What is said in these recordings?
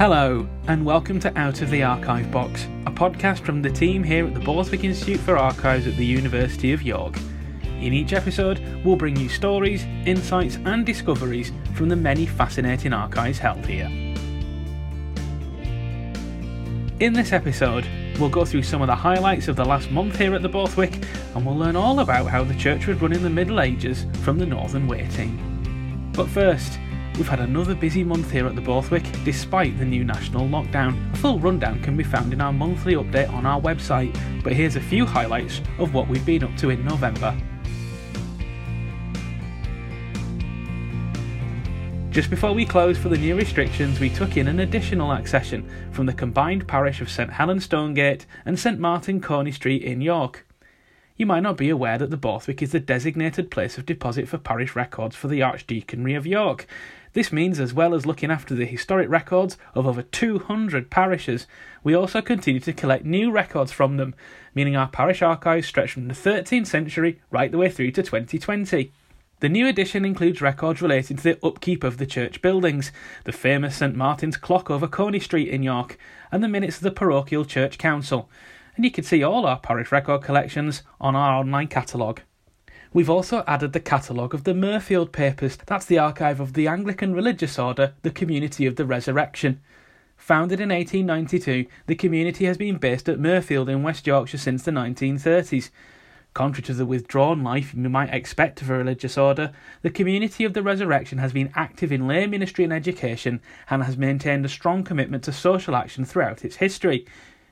Hello, and welcome to Out of the Archive Box, a podcast from the team here at the Borthwick Institute for Archives at the University of York. In each episode, we'll bring you stories, insights, and discoveries from the many fascinating archives held here. In this episode, we'll go through some of the highlights of the last month here at the Borthwick, and we'll learn all about how the church was run in the Middle Ages from the Northern team. But first, we've had another busy month here at the Borthwick despite the new national lockdown. A full rundown can be found in our monthly update on our website, but here's a few highlights of what we've been up to in November. Just before we closed for the new restrictions, we took in an additional accession from the combined parish of St Helen Stonegate and St Martin Coney Street in York. You might not be aware that the Borthwick is the designated place of deposit for parish records for the Archdeaconry of York. This means, as well as looking after the historic records of over 200 parishes, we also continue to collect new records from them, meaning our parish archives stretch from the 13th century right the way through to 2020. The new edition includes records relating to the upkeep of the church buildings, the famous St Martin's clock over Coney Street in York, and the minutes of the parochial church council. And you can see all our parish record collections on our online catalogue. We've also added the catalogue of the Mirfield Papers, that's the archive of the Anglican religious order, the Community of the Resurrection. Founded in 1892, the community has been based at Mirfield in West Yorkshire since the 1930s. Contrary to the withdrawn life you might expect of a religious order, the Community of the Resurrection has been active in lay ministry and education and has maintained a strong commitment to social action throughout its history.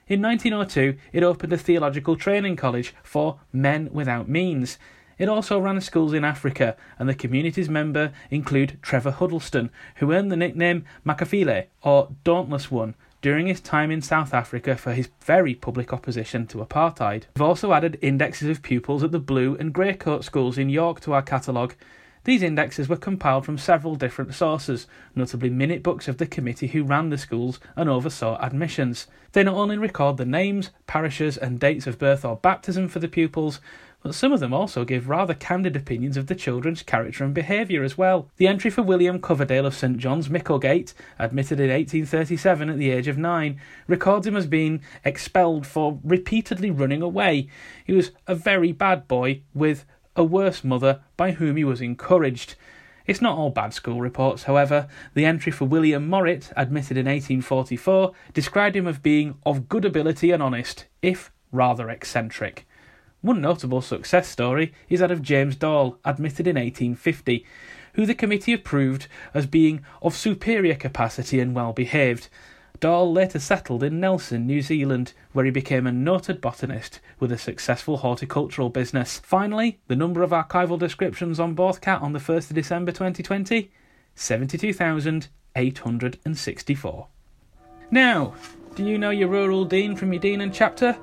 In 1902, it opened a theological training college for men without means. It also ran schools in Africa, and the community's member include Trevor Huddleston, who earned the nickname Makhalipile, or Dauntless One, during his time in South Africa for his very public opposition to apartheid. We've also added indexes of pupils at the Blue and Greycoat schools in York to our catalogue. These indexes were compiled from several different sources, notably minute books of the committee who ran the schools and oversaw admissions. They not only record the names, parishes, and dates of birth or baptism for the pupils, but some of them also give rather candid opinions of the children's character and behaviour as well. The entry for William Coverdale of St John's Micklegate, admitted in 1837 at the age of nine, records him as being expelled for repeatedly running away. He was a very bad boy with a worse mother by whom he was encouraged. It's not all bad school reports, however. The entry for William Morritt, admitted in 1844, described him as being of good ability and honest, if rather eccentric. One notable success story is that of James Dahl, admitted in 1850, who the committee approved as being of superior capacity and well behaved. Dahl later settled in Nelson, New Zealand, where he became a noted botanist with a successful horticultural business. Finally, the number of archival descriptions on Borthcat on the 1st of December 2020 72,864. Now, do you know your rural dean from your dean and chapter?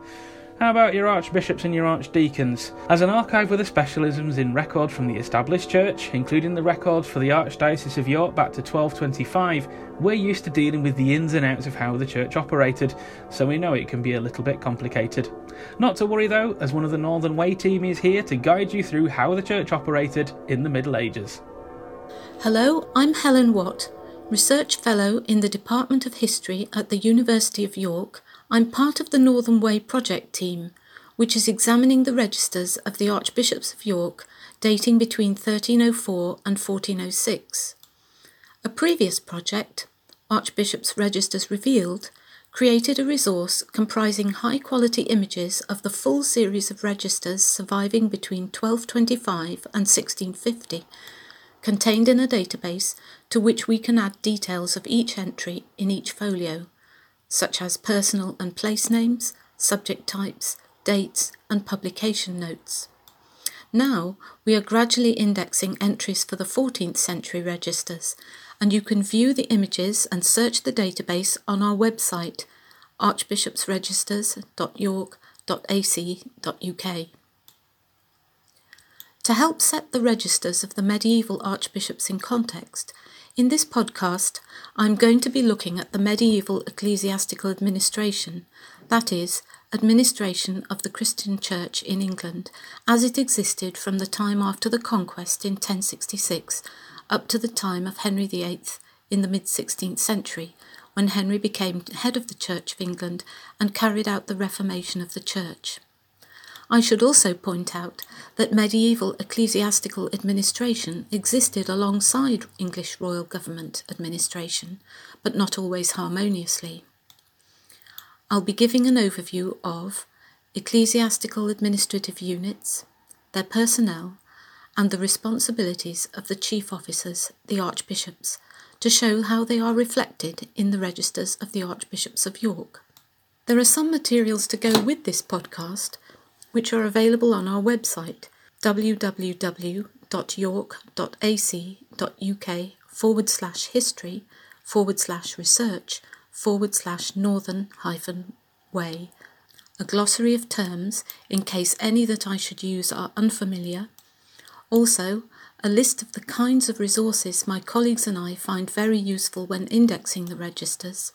How about your archbishops and your archdeacons? As an archive with a specialisms in records from the established church, including the records for the Archdiocese of York back to 1225, we're used to dealing with the ins and outs of how the church operated, so we know it can be a little bit complicated. Not to worry though, as one of the Northern Way team is here to guide you through how the church operated in the Middle Ages. Hello, I'm Helen Watt, Research Fellow in the Department of History at the University of York I'm part of the Northern Way project team, which is examining the registers of the Archbishops of York dating between 1304 and 1406. A previous project, Archbishops Registers Revealed, created a resource comprising high quality images of the full series of registers surviving between 1225 and 1650, contained in a database to which we can add details of each entry in each folio such as personal and place names, subject types, dates, and publication notes. Now we are gradually indexing entries for the 14th century registers, and you can view the images and search the database on our website archbishopsregisters.york.ac.uk. To help set the registers of the medieval archbishops in context, in this podcast, I'm going to be looking at the medieval ecclesiastical administration, that is, administration of the Christian Church in England, as it existed from the time after the conquest in 1066 up to the time of Henry VIII in the mid 16th century, when Henry became head of the Church of England and carried out the reformation of the Church. I should also point out that medieval ecclesiastical administration existed alongside English royal government administration, but not always harmoniously. I'll be giving an overview of ecclesiastical administrative units, their personnel, and the responsibilities of the chief officers, the archbishops, to show how they are reflected in the registers of the archbishops of York. There are some materials to go with this podcast which are available on our website www.york.ac.uk forward slash history forward slash research forward slash northern hyphen way. A glossary of terms in case any that I should use are unfamiliar. Also, a list of the kinds of resources my colleagues and I find very useful when indexing the registers.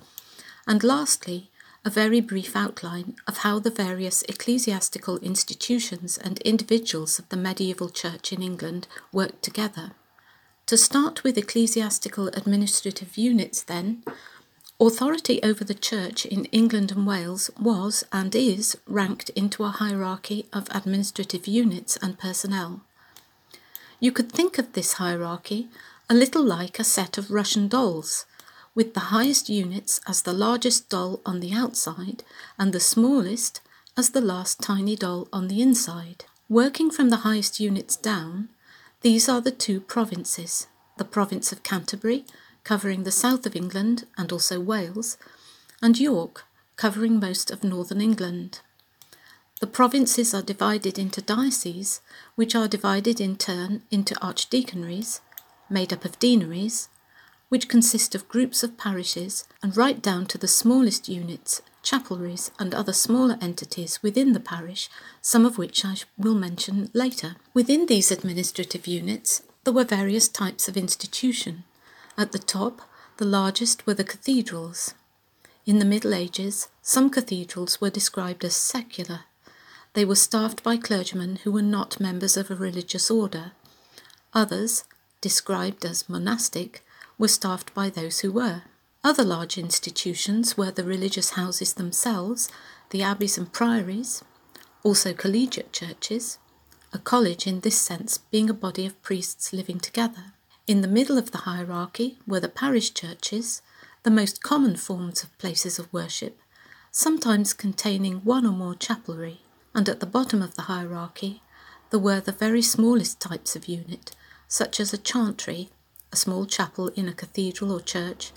And lastly, a very brief outline of how the various ecclesiastical institutions and individuals of the medieval church in England worked together. To start with ecclesiastical administrative units, then, authority over the church in England and Wales was and is ranked into a hierarchy of administrative units and personnel. You could think of this hierarchy a little like a set of Russian dolls with the highest units as the largest doll on the outside and the smallest as the last tiny doll on the inside. Working from the highest units down, these are the two provinces the province of Canterbury, covering the south of England and also Wales, and York, covering most of northern England. The provinces are divided into dioceses, which are divided in turn into archdeaconries, made up of deaneries, which consist of groups of parishes and right down to the smallest units, chapelries, and other smaller entities within the parish, some of which I will mention later. Within these administrative units, there were various types of institution. At the top, the largest were the cathedrals. In the Middle Ages, some cathedrals were described as secular. They were staffed by clergymen who were not members of a religious order. Others, described as monastic, were staffed by those who were. Other large institutions were the religious houses themselves, the abbeys and priories, also collegiate churches, a college in this sense being a body of priests living together. In the middle of the hierarchy were the parish churches, the most common forms of places of worship, sometimes containing one or more chapelry, and at the bottom of the hierarchy there were the very smallest types of unit, such as a chantry a small chapel in a cathedral or church,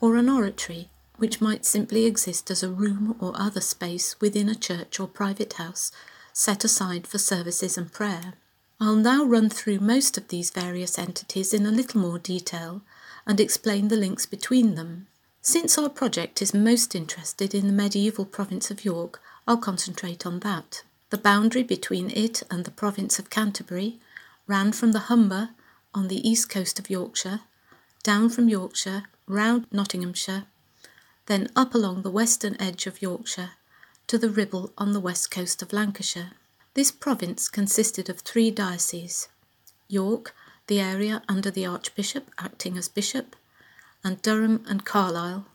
or an oratory, which might simply exist as a room or other space within a church or private house set aside for services and prayer. I'll now run through most of these various entities in a little more detail and explain the links between them. Since our project is most interested in the medieval province of York, I'll concentrate on that. The boundary between it and the province of Canterbury ran from the Humber on the east coast of Yorkshire, down from Yorkshire, round Nottinghamshire, then up along the western edge of Yorkshire to the Ribble on the west coast of Lancashire. This province consisted of three dioceses York, the area under the Archbishop acting as bishop, and Durham and Carlisle,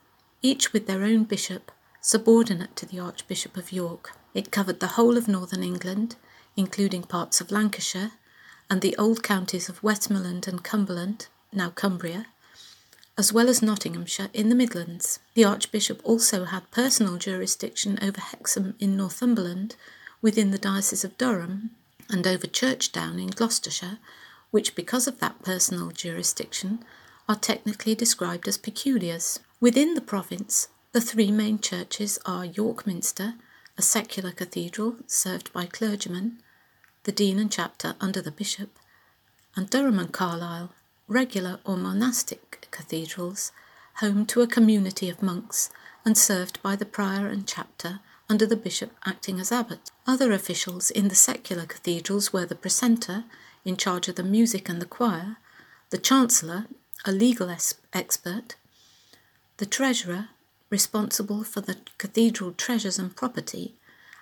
each with their own bishop, subordinate to the Archbishop of York. It covered the whole of northern England, including parts of Lancashire, and the old counties of Westmorland and Cumberland, now Cumbria, as well as Nottinghamshire in the Midlands. The Archbishop also had personal jurisdiction over Hexham in Northumberland, within the Diocese of Durham, and over Churchdown in Gloucestershire, which, because of that personal jurisdiction, are technically described as peculiars. Within the province, the three main churches are York Minster, a secular cathedral served by clergymen, the dean and chapter under the bishop, and Durham and Carlisle, regular or monastic cathedrals, home to a community of monks and served by the prior and chapter under the bishop acting as abbot. Other officials in the secular cathedrals were the precentor, in charge of the music and the choir, the chancellor, a legal es- expert, the treasurer, responsible for the cathedral treasures and property,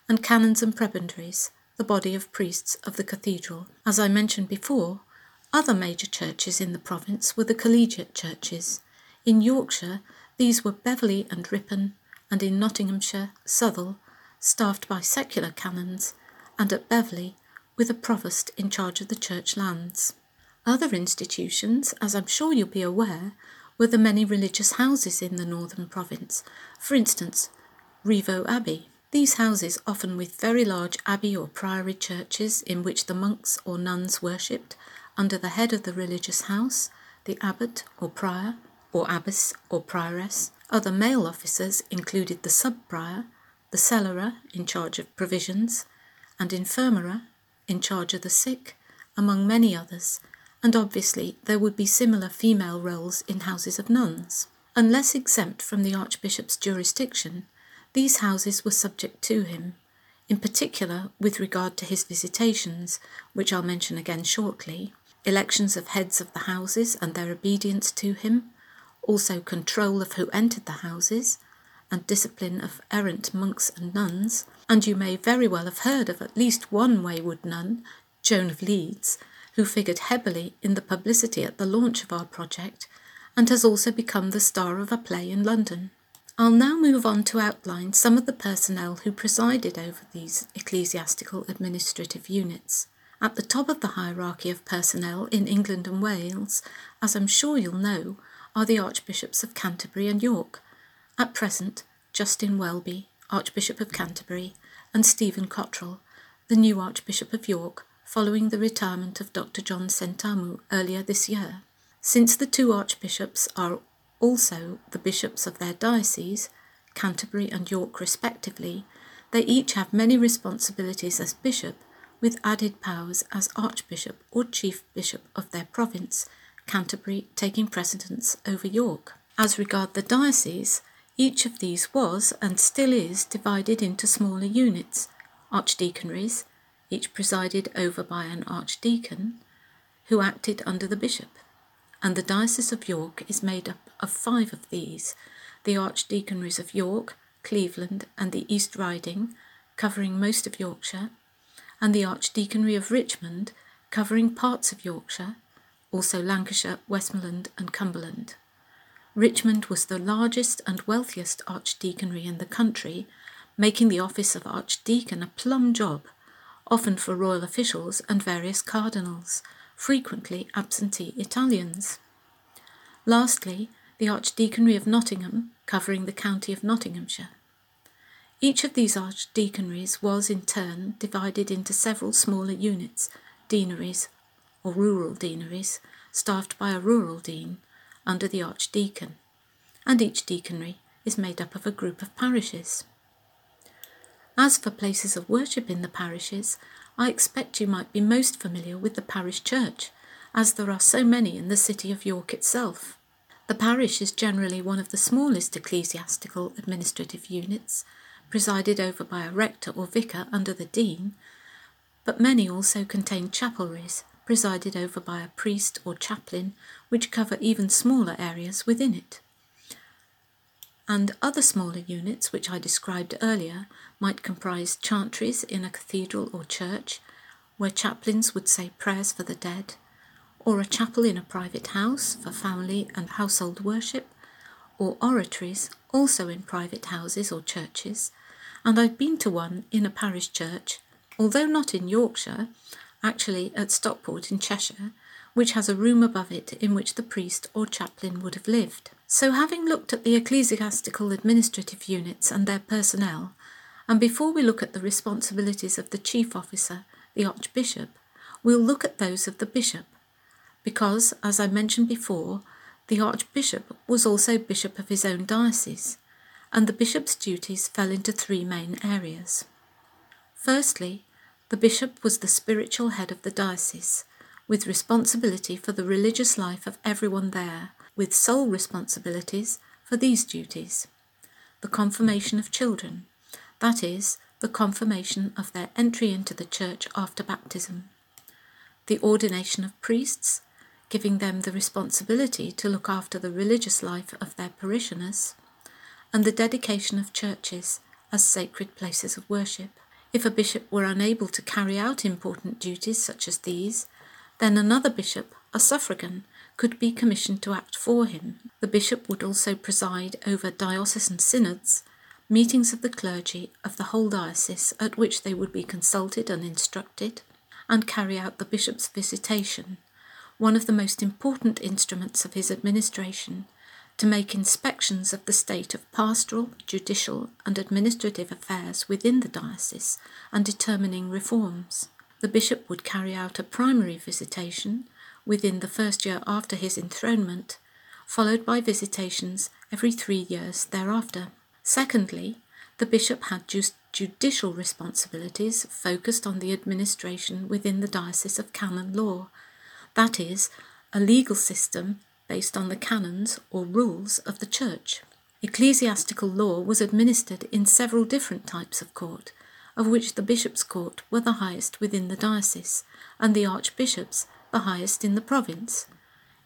and canons and prebendaries, the body of priests of the cathedral. As I mentioned before, other major churches in the province were the collegiate churches. In Yorkshire, These were Beverley and Ripon, and in Nottinghamshire, Southwell, staffed by secular canons, and at Beverley, with a provost in charge of the church lands. Other institutions, as I'm sure you'll be aware, were the many religious houses in the northern province, for instance, Rievaulx Abbey. These houses, often with very large abbey or priory churches in which the monks or nuns worshipped, under the head of the religious house, the abbot or prior, or abbess or prioress. Other male officers included the sub prior, the cellarer in charge of provisions, and infirmarer in charge of the sick, among many others, and obviously there would be similar female roles in houses of nuns. Unless exempt from the Archbishop's jurisdiction, these houses were subject to him, in particular with regard to his visitations, which I'll mention again shortly, elections of heads of the houses and their obedience to him, also control of who entered the houses, and discipline of errant monks and nuns, and you may very well have heard of at least one wayward nun, Joan of Leeds, who figured heavily in the publicity at the launch of our project and has also become the star of a play in London. I'll now move on to outline some of the personnel who presided over these ecclesiastical administrative units. At the top of the hierarchy of personnel in England and Wales, as I'm sure you'll know, are the Archbishops of Canterbury and York. At present, Justin Welby, Archbishop of Canterbury, and Stephen Cottrell, the new Archbishop of York, following the retirement of Dr. John Sentamu earlier this year. Since the two archbishops are also the bishops of their dioceses, Canterbury and York respectively, they each have many responsibilities as bishop, with added powers as archbishop or chief bishop of their province, Canterbury taking precedence over York. As regard the diocese, each of these was and still is divided into smaller units, archdeaconries, each presided over by an archdeacon, who acted under the bishop. And the Diocese of York is made up of five of these. The archdeaconries of York, Cleveland, and the East Riding, covering most of Yorkshire, and the archdeaconry of Richmond, covering parts of Yorkshire, also Lancashire, Westmorland, and Cumberland. Richmond was the largest and wealthiest archdeaconry in the country, making the office of archdeacon a plum job, often for royal officials and various cardinals, frequently absentee Italians. Lastly, the Archdeaconry of Nottingham, covering the county of Nottinghamshire. Each of these archdeaconries was in turn divided into several smaller units, deaneries, or rural deaneries, staffed by a rural dean under the archdeacon, and each deaconry is made up of a group of parishes. As for places of worship in the parishes, I expect you might be most familiar with the parish church, as there are so many in the city of York itself. The parish is generally one of the smallest ecclesiastical administrative units, presided over by a rector or vicar under the dean, but many also contain chapelries, presided over by a priest or chaplain, which cover even smaller areas within it. And other smaller units, which I described earlier, might comprise chantries in a cathedral or church, where chaplains would say prayers for the dead, or a chapel in a private house for family and household worship, or oratories also in private houses or churches. And I've been to one in a parish church, although not in Yorkshire, actually at Stockport in Cheshire, which has a room above it in which the priest or chaplain would have lived. So, having looked at the ecclesiastical administrative units and their personnel, and before we look at the responsibilities of the chief officer, the archbishop, we'll look at those of the bishop, because, as I mentioned before, the archbishop was also bishop of his own diocese, and the bishop's duties fell into three main areas. Firstly, the bishop was the spiritual head of the diocese, with responsibility for the religious life of everyone there, with sole responsibilities for these duties. The confirmation of children, that is, the confirmation of their entry into the church after baptism, the ordination of priests, giving them the responsibility to look after the religious life of their parishioners, and the dedication of churches as sacred places of worship. If a bishop were unable to carry out important duties such as these, then another bishop, a suffragan, could be commissioned to act for him. The bishop would also preside over diocesan synods, meetings of the clergy of the whole diocese at which they would be consulted and instructed, and carry out the bishop's visitation, one of the most important instruments of his administration, to make inspections of the state of pastoral, judicial, and administrative affairs within the diocese and determining reforms. The bishop would carry out a primary visitation within the first year after his enthronement, followed by visitations every three years thereafter. Secondly, the bishop had judicial responsibilities focused on the administration within the Diocese of Canon Law, that is, a legal system based on the canons or rules of the Church. Ecclesiastical law was administered in several different types of court, of which the bishop's court were the highest within the diocese, and the archbishop's the highest in the province.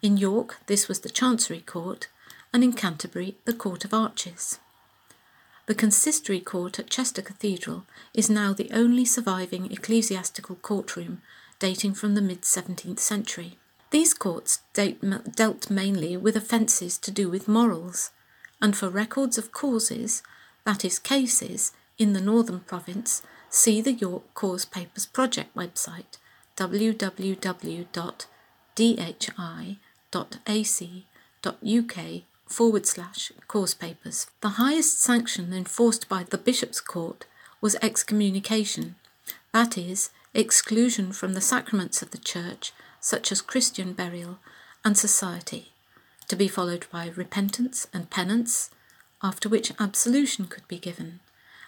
In York, this was the Chancery Court, and in Canterbury, the Court of Arches. The Consistory Court at Chester Cathedral is now the only surviving ecclesiastical courtroom dating from the mid 17th century. These courts dealt mainly with offences to do with morals, and for records of causes, that is, cases, in the Northern Province, see the York Cause Papers Project website www.dhi.ac.uk forward slash cause papers. The highest sanction enforced by the Bishop's Court was excommunication, that is, exclusion from the sacraments of the Church, such as Christian burial and society, to be followed by repentance and penance, after which absolution could be given.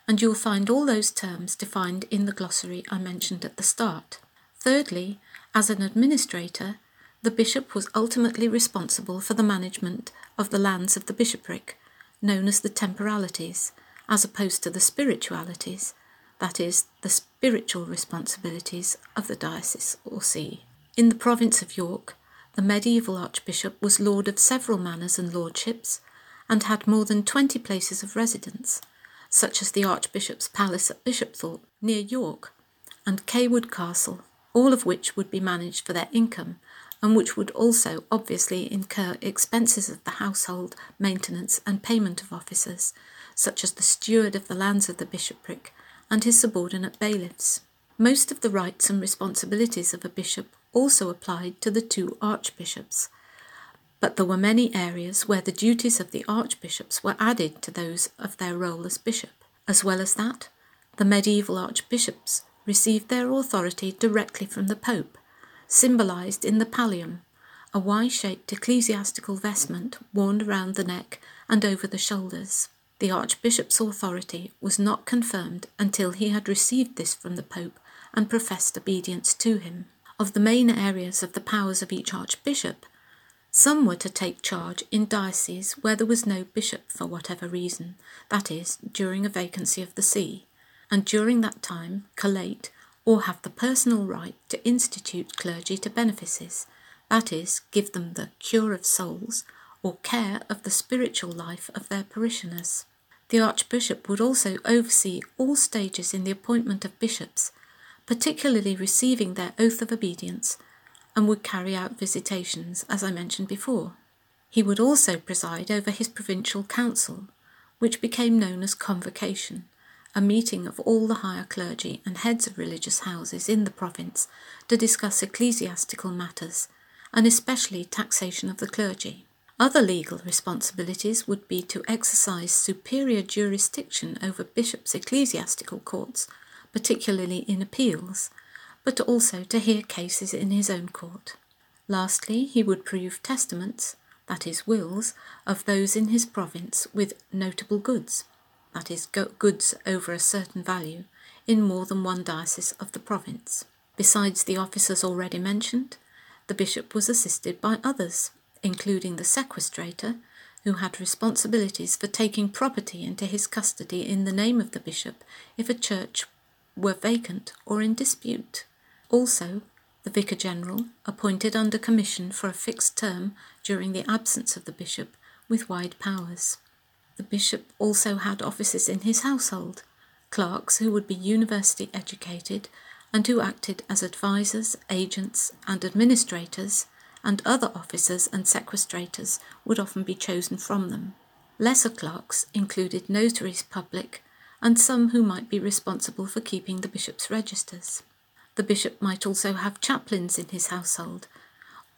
And you'll find all those terms defined in the glossary I mentioned at the start. Thirdly, as an administrator, the bishop was ultimately responsible for the management of the lands of the bishopric, known as the temporalities, as opposed to the spiritualities, that is, the spiritual responsibilities of the diocese or see. In the province of York, the medieval archbishop was lord of several manors and lordships, and had more than twenty places of residence, such as the Archbishop's Palace at Bishopthorpe, near York, and Cawood Castle, all of which would be managed for their income and which would also obviously incur expenses of the household, maintenance, and payment of officers, such as the steward of the lands of the bishopric and his subordinate bailiffs. Most of the rights and responsibilities of a bishop also applied to the two archbishops, but there were many areas where the duties of the archbishops were added to those of their role as bishop. As well as that, the medieval archbishops received their authority directly from the Pope, symbolized in the pallium, a Y shaped ecclesiastical vestment worn around the neck and over the shoulders. The Archbishop's authority was not confirmed until he had received this from the Pope and professed obedience to him. Of the main areas of the powers of each Archbishop, some were to take charge in dioceses where there was no bishop for whatever reason, that is, during a vacancy of the see, and during that time collate or have the personal right to institute clergy to benefices, that is, give them the cure of souls or care of the spiritual life of their parishioners. The Archbishop would also oversee all stages in the appointment of bishops, particularly receiving their oath of obedience, and would carry out visitations, as I mentioned before. He would also preside over his provincial council, which became known as convocation, a meeting of all the higher clergy and heads of religious houses in the province to discuss ecclesiastical matters, and especially taxation of the clergy. Other legal responsibilities would be to exercise superior jurisdiction over bishops' ecclesiastical courts, particularly in appeals, but also to hear cases in his own court. Lastly, he would prove testaments, that is, wills, of those in his province with notable goods that is, goods over a certain value, in more than one diocese of the province. Besides the officers already mentioned, the bishop was assisted by others, including the sequestrator, who had responsibilities for taking property into his custody in the name of the bishop if a church were vacant or in dispute. Also, the vicar general, appointed under commission for a fixed term during the absence of the bishop, with wide powers. The bishop also had officers in his household, clerks who would be university educated and who acted as advisers, agents, and administrators, and other officers and sequestrators would often be chosen from them. Lesser clerks included notaries public and some who might be responsible for keeping the bishop's registers. The bishop might also have chaplains in his household.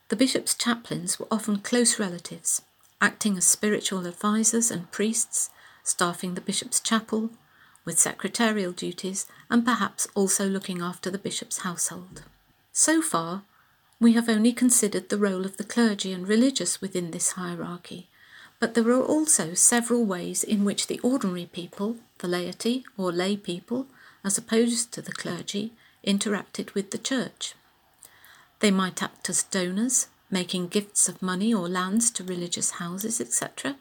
The bishop's chaplains were often close relatives, acting as spiritual advisers and priests, staffing the bishop's chapel, with secretarial duties, and perhaps also looking after the bishop's household. So far, we have only considered the role of the clergy and religious within this hierarchy, but there are also several ways in which the ordinary people, the laity or lay people, as opposed to the clergy, interacted with the church. They might act as donors, making gifts of money or lands to religious houses, etc.,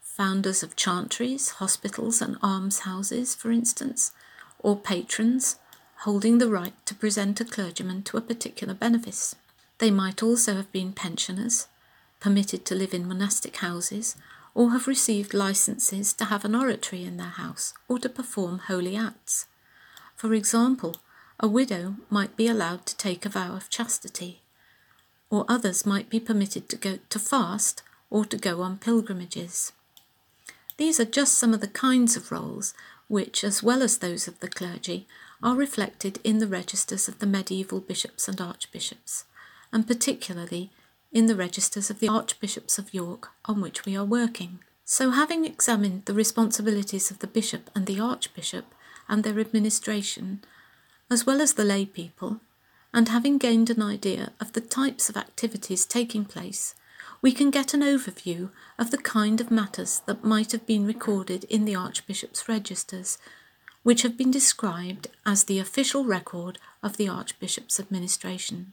founders of chantries, hospitals, and almshouses, for instance, or patrons holding the right to present a clergyman to a particular benefice. They might also have been pensioners, permitted to live in monastic houses, or have received licenses to have an oratory in their house or to perform holy acts. For example, a widow might be allowed to take a vow of chastity, or others might be permitted to go to fast or to go on pilgrimages. These are just some of the kinds of roles which, as well as those of the clergy, are reflected in the registers of the medieval bishops and archbishops, and particularly in the registers of the archbishops of York on which we are working. So, having examined the responsibilities of the bishop and the archbishop and their administration, as well as the lay people, and having gained an idea of the types of activities taking place, we can get an overview of the kind of matters that might have been recorded in the Archbishop's registers, which have been described as the official record of the Archbishop's administration.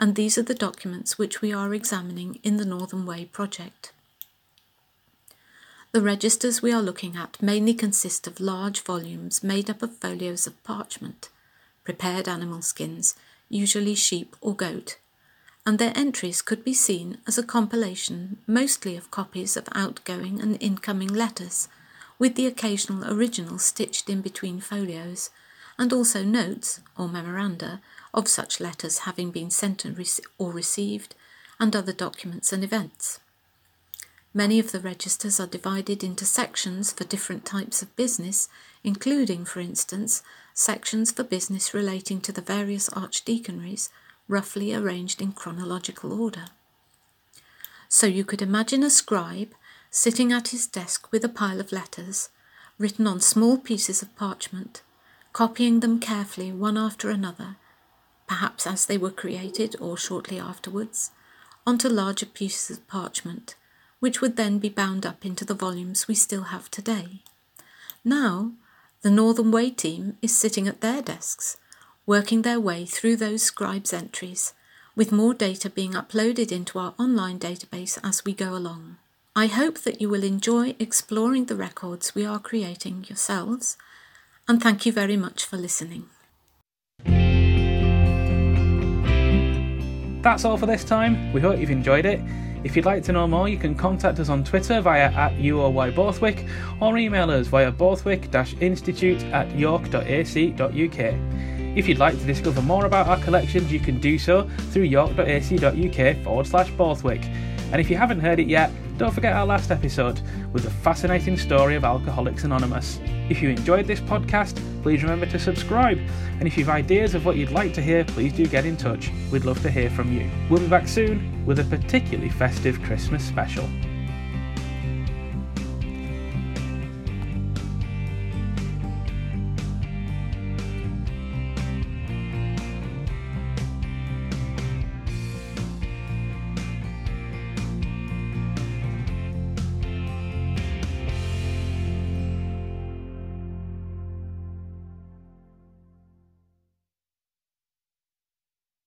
And these are the documents which we are examining in the Northern Way project. The registers we are looking at mainly consist of large volumes made up of folios of parchment prepared animal skins, usually sheep or goat, and their entries could be seen as a compilation mostly of copies of outgoing and incoming letters, with the occasional original stitched in between folios, and also notes or memoranda of such letters having been sent or received, and other documents and events. Many of the registers are divided into sections for different types of business, including, for instance, sections for business relating to the various archdeaconries, roughly arranged in chronological order. So you could imagine a scribe sitting at his desk with a pile of letters, written on small pieces of parchment, copying them carefully one after another, perhaps as they were created or shortly afterwards, onto larger pieces of parchment which would then be bound up into the volumes we still have today. Now, the Northern Way team is sitting at their desks, working their way through those scribes' entries, with more data being uploaded into our online database as we go along. I hope that you will enjoy exploring the records we are creating yourselves, and thank you very much for listening. That's all for this time. We hope you've enjoyed it. If you'd like to know more, you can contact us on Twitter via at uoyborthwick or email us via borthwick-institute at york.ac.uk. If you'd like to discover more about our collections, you can do so through york.ac.uk forward slash Borthwick. And if you haven't heard it yet, don't forget our last episode with the fascinating story of Alcoholics Anonymous. If you enjoyed this podcast, please remember to subscribe. And if you have ideas of what you'd like to hear, please do get in touch. We'd love to hear from you. We'll be back soon with a particularly festive Christmas special.